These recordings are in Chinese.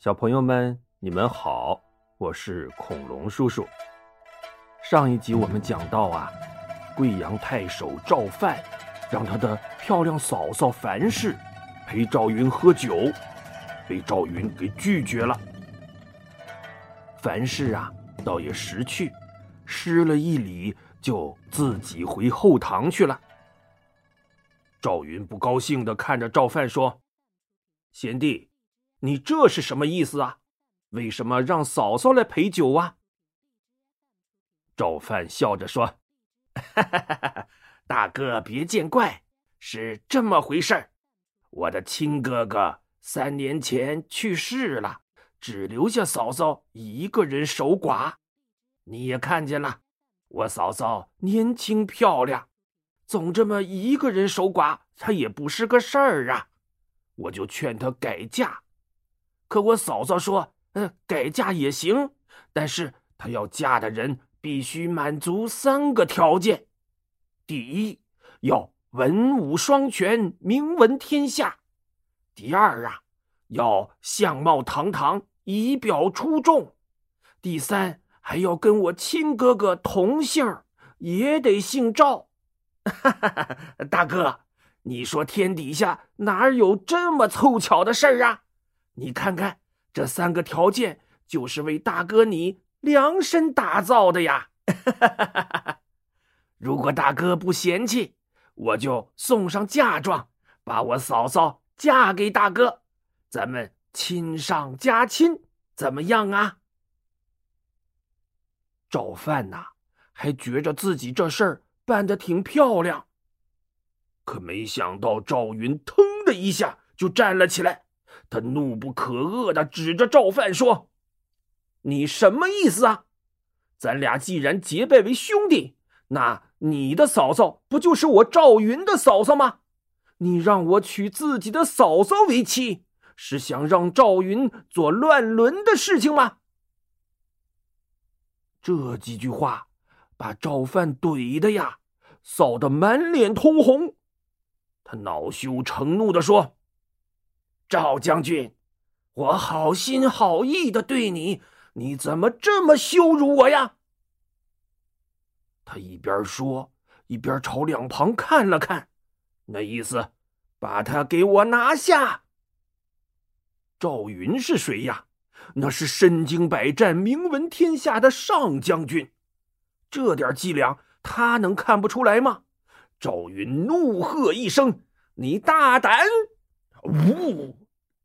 小朋友们，你们好，我是恐龙叔叔。上一集我们讲到啊，贵阳太守赵范让他的漂亮嫂嫂樊氏陪赵云喝酒，被赵云给拒绝了。樊氏啊，倒也识趣，施了一礼，就自己回后堂去了。赵云不高兴的看着赵范说：“贤弟。”你这是什么意思啊？为什么让嫂嫂来陪酒啊？赵范笑着说：“哈哈哈哈大哥别见怪，是这么回事儿。我的亲哥哥三年前去世了，只留下嫂嫂一个人守寡。你也看见了，我嫂嫂年轻漂亮，总这么一个人守寡，她也不是个事儿啊。我就劝她改嫁。”可我嫂嫂说：“嗯，改嫁也行，但是她要嫁的人必须满足三个条件：第一，要文武双全，名闻天下；第二啊，要相貌堂堂，仪表出众；第三，还要跟我亲哥哥同姓，也得姓赵。”大哥，你说天底下哪有这么凑巧的事儿啊？你看看，这三个条件就是为大哥你量身打造的呀！如果大哥不嫌弃，我就送上嫁妆，把我嫂嫂嫁给大哥，咱们亲上加亲，怎么样啊？赵范呐，还觉着自己这事儿办的挺漂亮，可没想到赵云腾的一下就站了起来。他怒不可遏的指着赵范说：“你什么意思啊？咱俩既然结拜为兄弟，那你的嫂嫂不就是我赵云的嫂嫂吗？你让我娶自己的嫂嫂为妻，是想让赵云做乱伦的事情吗？”这几句话把赵范怼的呀，臊得满脸通红。他恼羞成怒的说。赵将军，我好心好意的对你，你怎么这么羞辱我呀？他一边说，一边朝两旁看了看，那意思，把他给我拿下。赵云是谁呀？那是身经百战、名闻天下的上将军，这点伎俩他能看不出来吗？赵云怒喝一声：“你大胆！”呜。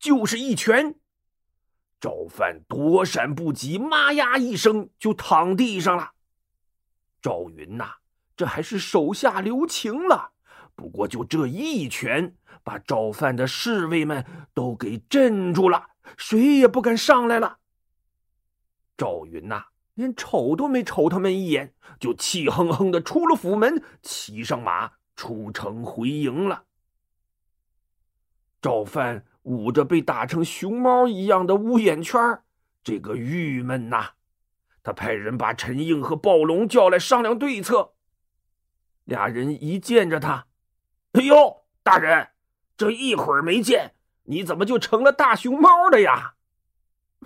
就是一拳，赵范躲闪不及，妈呀一声就躺地上了。赵云呐，这还是手下留情了。不过就这一拳，把赵范的侍卫们都给镇住了，谁也不敢上来了。赵云呐，连瞅都没瞅他们一眼，就气哼哼的出了府门，骑上马出城回营了。赵范。捂着被打成熊猫一样的乌眼圈这个郁闷呐！他派人把陈应和暴龙叫来商量对策。俩人一见着他，哎呦，大人，这一会儿没见，你怎么就成了大熊猫了呀？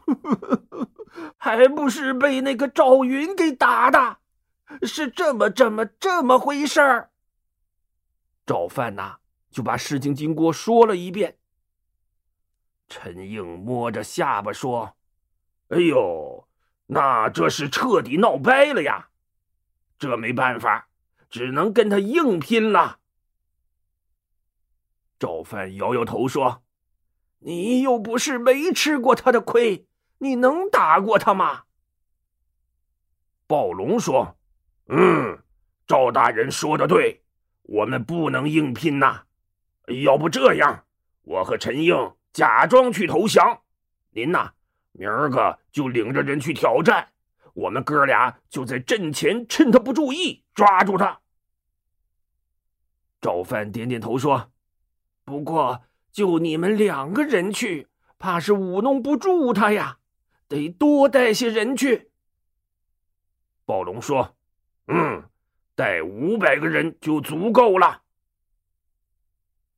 还不是被那个赵云给打的，是这么这么这么回事儿。赵范呐，就把事情经过说了一遍。陈应摸着下巴说：“哎呦，那这是彻底闹掰了呀！这没办法，只能跟他硬拼了。”赵范摇摇头说：“你又不是没吃过他的亏，你能打过他吗？”暴龙说：“嗯，赵大人说的对，我们不能硬拼呐。要不这样，我和陈应。”假装去投降，您呐，明儿个就领着人去挑战，我们哥俩就在阵前趁他不注意抓住他。赵范点点头说：“不过就你们两个人去，怕是舞弄不住他呀，得多带些人去。”暴龙说：“嗯，带五百个人就足够了。”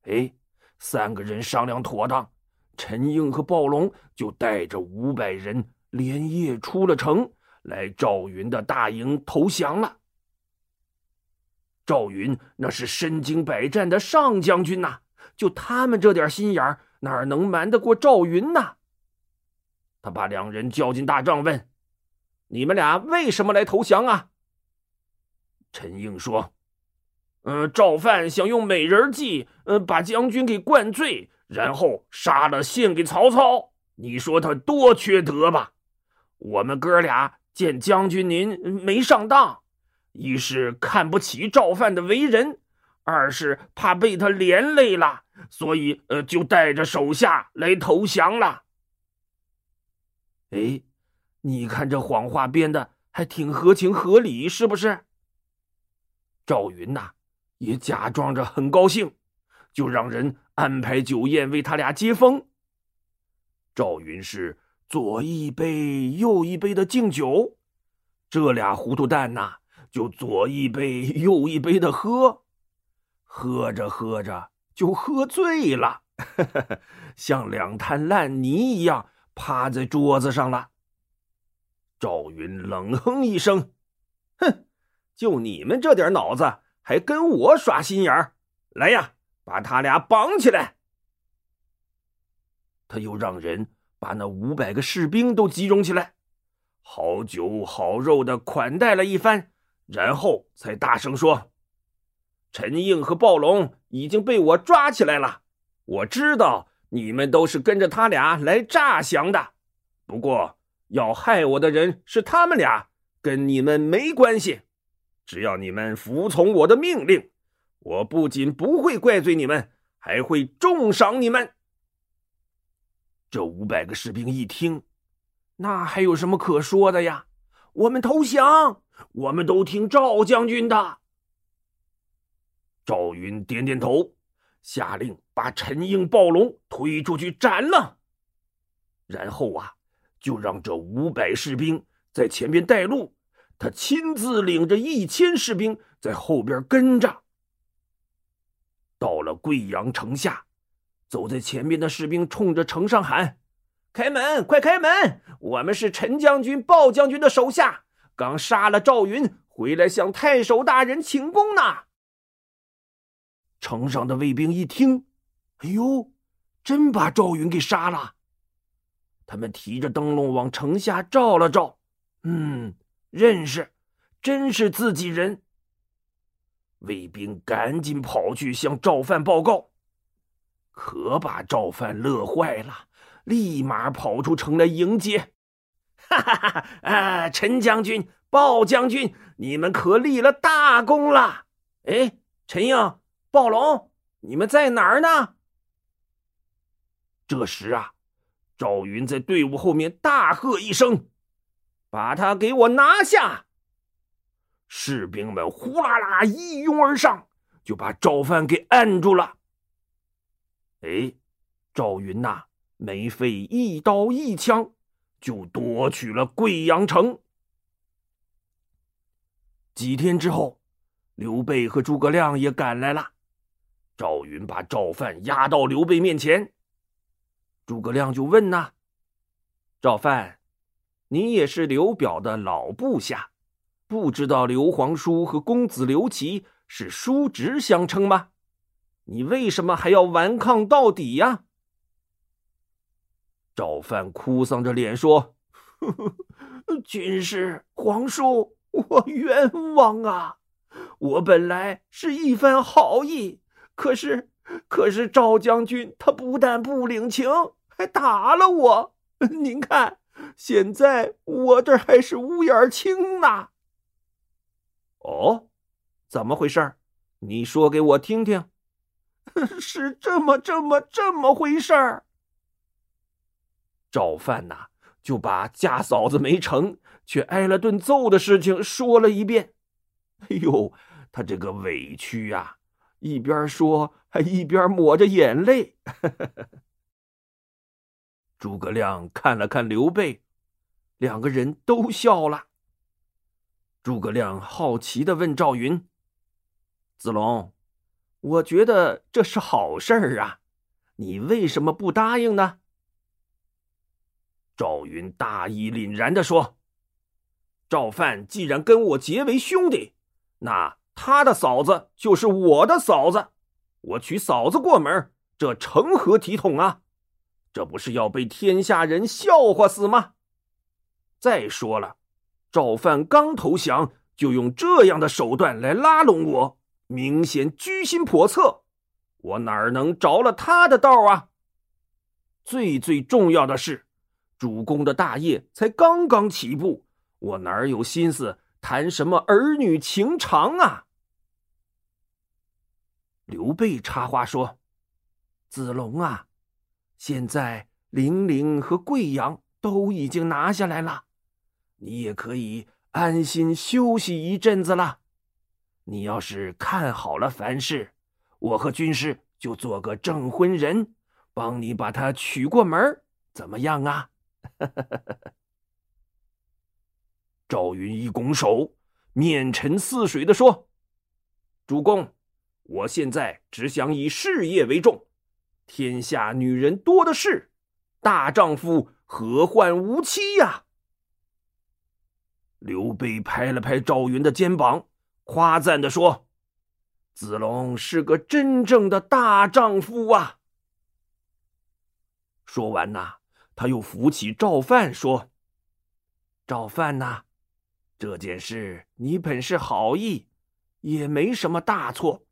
哎，三个人商量妥当。陈应和暴龙就带着五百人连夜出了城，来赵云的大营投降了。赵云那是身经百战的上将军呐，就他们这点心眼儿，哪能瞒得过赵云呢？他把两人叫进大帐，问：“你们俩为什么来投降啊？”陈应说：“嗯，赵范想用美人计，呃，把将军给灌醉，然后杀了献给曹操。你说他多缺德吧？我们哥俩见将军您没上当，一是看不起赵范的为人，二是怕被他连累了，所以呃，就带着手下来投降了。哎，你看这谎话编的还挺合情合理，是不是？”赵云呐，也假装着很高兴，就让人安排酒宴为他俩接风。赵云是左一杯右一杯的敬酒，这俩糊涂蛋呐，就左一杯右一杯的喝，喝着喝着就喝醉了，像两滩烂泥一样趴在桌子上了。赵云冷哼一声，哼。就你们这点脑子，还跟我耍心眼儿？来呀，把他俩绑起来！他又让人把那五百个士兵都集中起来，好酒好肉的款待了一番，然后才大声说：“陈应和暴龙已经被我抓起来了。我知道你们都是跟着他俩来诈降的，不过要害我的人是他们俩，跟你们没关系。”只要你们服从我的命令，我不仅不会怪罪你们，还会重赏你们。这五百个士兵一听，那还有什么可说的呀？我们投降，我们都听赵将军的。赵云点点头，下令把陈应、暴龙推出去斩了。然后啊，就让这五百士兵在前边带路。他亲自领着一千士兵在后边跟着，到了贵阳城下，走在前面的士兵冲着城上喊：“开门，快开门！我们是陈将军、鲍将军的手下，刚杀了赵云，回来向太守大人请功呢。”城上的卫兵一听，哎呦，真把赵云给杀了！他们提着灯笼往城下照了照，嗯。认识，真是自己人。卫兵赶紧跑去向赵范报告，可把赵范乐坏了，立马跑出城来迎接。哈哈哈！哈啊，陈将军、鲍将军，你们可立了大功了！哎，陈英、暴龙，你们在哪儿呢？这时啊，赵云在队伍后面大喝一声。把他给我拿下！士兵们呼啦啦一拥而上，就把赵范给按住了。哎，赵云呐，没费一刀一枪，就夺取了贵阳城。几天之后，刘备和诸葛亮也赶来了。赵云把赵范押到刘备面前，诸葛亮就问呐：“赵范。”你也是刘表的老部下，不知道刘皇叔和公子刘琦是叔侄相称吗？你为什么还要顽抗到底呀？赵范哭丧着脸说：“呵 呵军师皇叔，我冤枉啊！我本来是一番好意，可是，可是赵将军他不但不领情，还打了我。您看。”现在我这还是乌眼青呢。哦，怎么回事？你说给我听听。是这么这么这么回事儿。赵范呐，就把家嫂子没成却挨了顿揍的事情说了一遍。哎呦，他这个委屈呀，一边说还一边抹着眼泪。诸葛亮看了看刘备，两个人都笑了。诸葛亮好奇的问赵云：“子龙，我觉得这是好事儿啊，你为什么不答应呢？”赵云大义凛然的说：“赵范既然跟我结为兄弟，那他的嫂子就是我的嫂子，我娶嫂子过门，这成何体统啊？这不是要被天下人笑话死吗？再说了，赵范刚投降，就用这样的手段来拉拢我，明显居心叵测，我哪能着了他的道啊？最最重要的是。”主公的大业才刚刚起步，我哪有心思谈什么儿女情长啊？刘备插话说：“子龙啊，现在零陵和贵阳都已经拿下来了，你也可以安心休息一阵子了。你要是看好了凡事，我和军师就做个证婚人，帮你把她娶过门，怎么样啊？” 赵云一拱手，面沉似水的说：“主公，我现在只想以事业为重，天下女人多的是，大丈夫何患无妻呀？”刘备拍了拍赵云的肩膀，夸赞的说：“子龙是个真正的大丈夫啊！”说完呐。他又扶起赵范说：“赵范呐，这件事你本是好意，也没什么大错，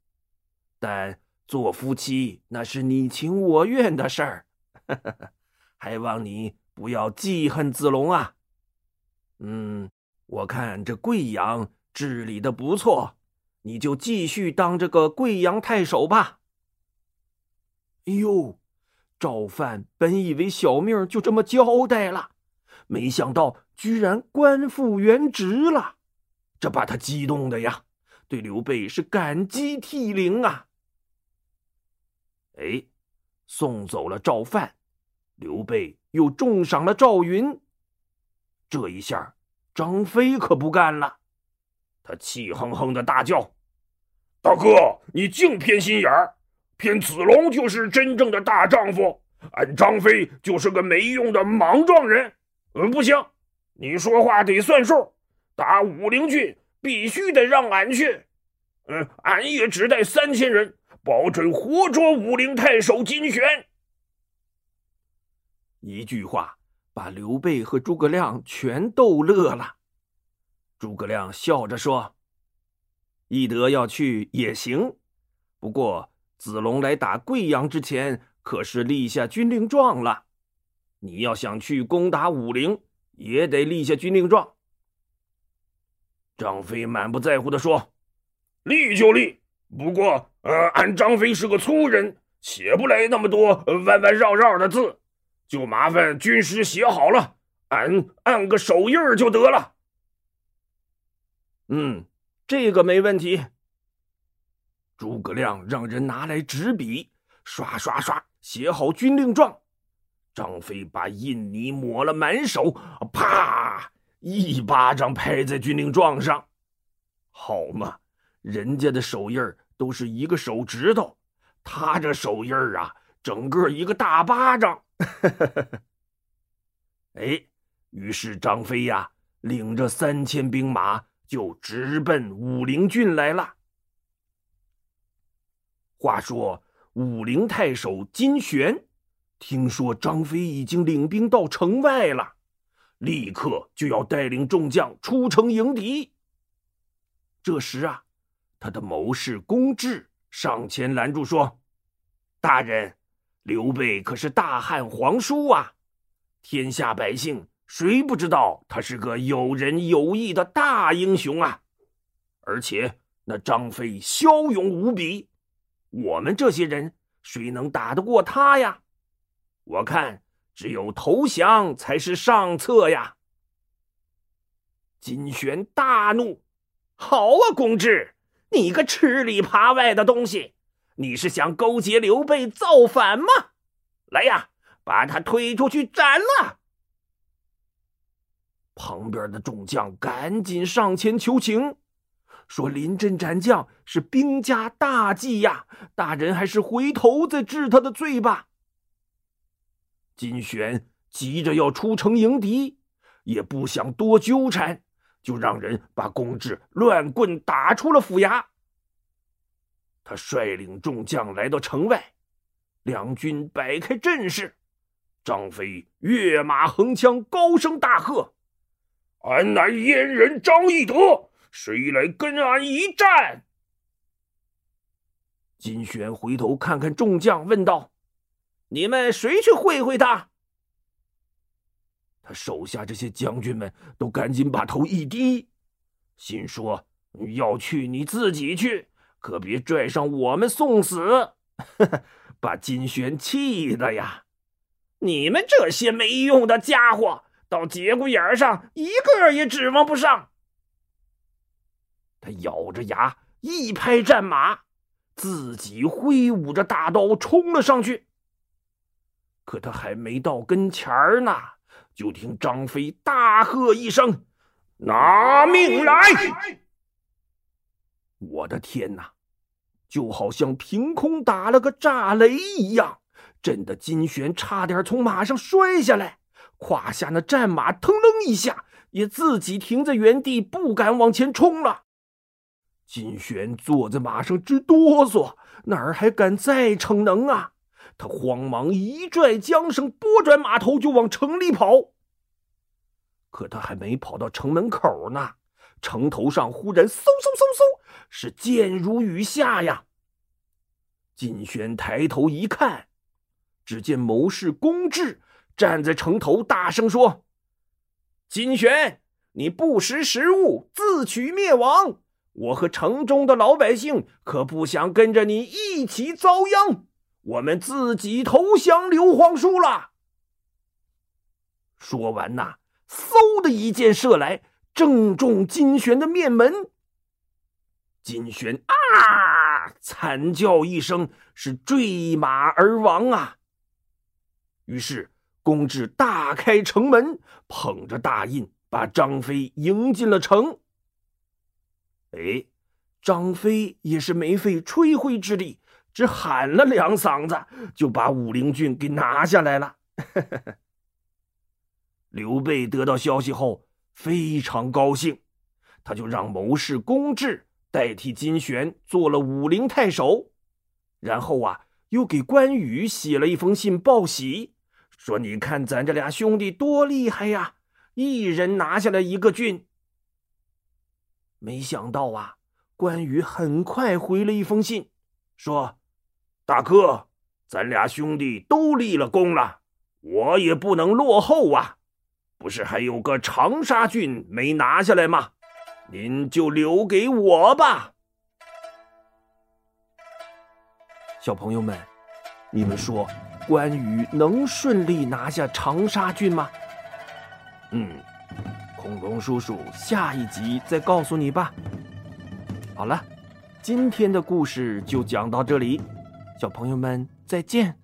但做夫妻那是你情我愿的事儿，还望你不要记恨子龙啊。嗯，我看这贵阳治理的不错，你就继续当这个贵阳太守吧。哎呦！”赵范本以为小命就这么交代了，没想到居然官复原职了，这把他激动的呀，对刘备是感激涕零啊！哎，送走了赵范，刘备又重赏了赵云，这一下张飞可不干了，他气哼哼的大叫：“大哥，你净偏心眼儿！”偏子龙就是真正的大丈夫，俺张飞就是个没用的莽撞人。嗯，不行，你说话得算数，打武陵郡必须得让俺去。嗯，俺也只带三千人，保准活捉武陵太守金玄。一句话把刘备和诸葛亮全逗乐了。诸葛亮笑着说：“翼德要去也行，不过。”子龙来打贵阳之前，可是立下军令状了。你要想去攻打武陵，也得立下军令状。张飞满不在乎的说：“立就立，不过，呃，俺张飞是个粗人，写不来那么多弯弯绕绕的字，就麻烦军师写好了，俺按个手印就得了。”嗯，这个没问题。诸葛亮让人拿来纸笔，刷刷刷写好军令状。张飞把印泥抹了满手，啪，一巴掌拍在军令状上。好嘛，人家的手印都是一个手指头，他这手印啊，整个一个大巴掌。哎，于是张飞呀，领着三千兵马就直奔武陵郡来了。话说，武陵太守金玄听说张飞已经领兵到城外了，立刻就要带领众将出城迎敌。这时啊，他的谋士公志上前拦住说：“大人，刘备可是大汉皇叔啊，天下百姓谁不知道他是个有仁有义的大英雄啊？而且那张飞骁勇无比。”我们这些人谁能打得过他呀？我看只有投降才是上策呀！金玄大怒：“好啊，公志，你个吃里扒外的东西，你是想勾结刘备造反吗？来呀，把他推出去斩了！”旁边的众将赶紧上前求情。说临阵斩将是兵家大忌呀，大人还是回头再治他的罪吧。金玄急着要出城迎敌，也不想多纠缠，就让人把公治乱棍打出了府衙。他率领众将来到城外，两军摆开阵势，张飞跃马横枪，高声大喝：“俺乃燕人张翼德，谁来跟俺一战？”金旋回头看看众将，问道：“你们谁去会会他？”他手下这些将军们都赶紧把头一低，心说：“要去你自己去，可别拽上我们送死。”把金旋气的呀！你们这些没用的家伙，到节骨眼上一个也指望不上。他咬着牙一拍战马。自己挥舞着大刀冲了上去，可他还没到跟前儿呢，就听张飞大喝一声：“拿命来！”我的天哪，就好像凭空打了个炸雷一样，震得金旋差点从马上摔下来，胯下那战马腾楞一下，也自己停在原地，不敢往前冲了。金旋坐在马上直哆嗦，哪儿还敢再逞能啊？他慌忙一拽缰绳，拨转马头就往城里跑。可他还没跑到城门口呢，城头上忽然嗖嗖嗖嗖，是箭如雨下呀！金旋抬头一看，只见谋士公志站在城头，大声说：“金旋，你不识时务，自取灭亡！”我和城中的老百姓可不想跟着你一起遭殃，我们自己投降刘皇叔了。说完呐，嗖的一箭射来，正中金旋的面门。金旋啊，惨叫一声，是坠马而亡啊。于是公智大开城门，捧着大印，把张飞迎进了城。哎，张飞也是没费吹灰之力，只喊了两嗓子，就把武陵郡给拿下来了。刘备得到消息后非常高兴，他就让谋士公志代替金旋做了武陵太守，然后啊，又给关羽写了一封信报喜，说：“你看咱这俩兄弟多厉害呀，一人拿下了一个郡。”没想到啊，关羽很快回了一封信，说：“大哥，咱俩兄弟都立了功了，我也不能落后啊！不是还有个长沙郡没拿下来吗？您就留给我吧。”小朋友们，你们说关羽能顺利拿下长沙郡吗？嗯。恐龙叔叔，下一集再告诉你吧。好了，今天的故事就讲到这里，小朋友们再见。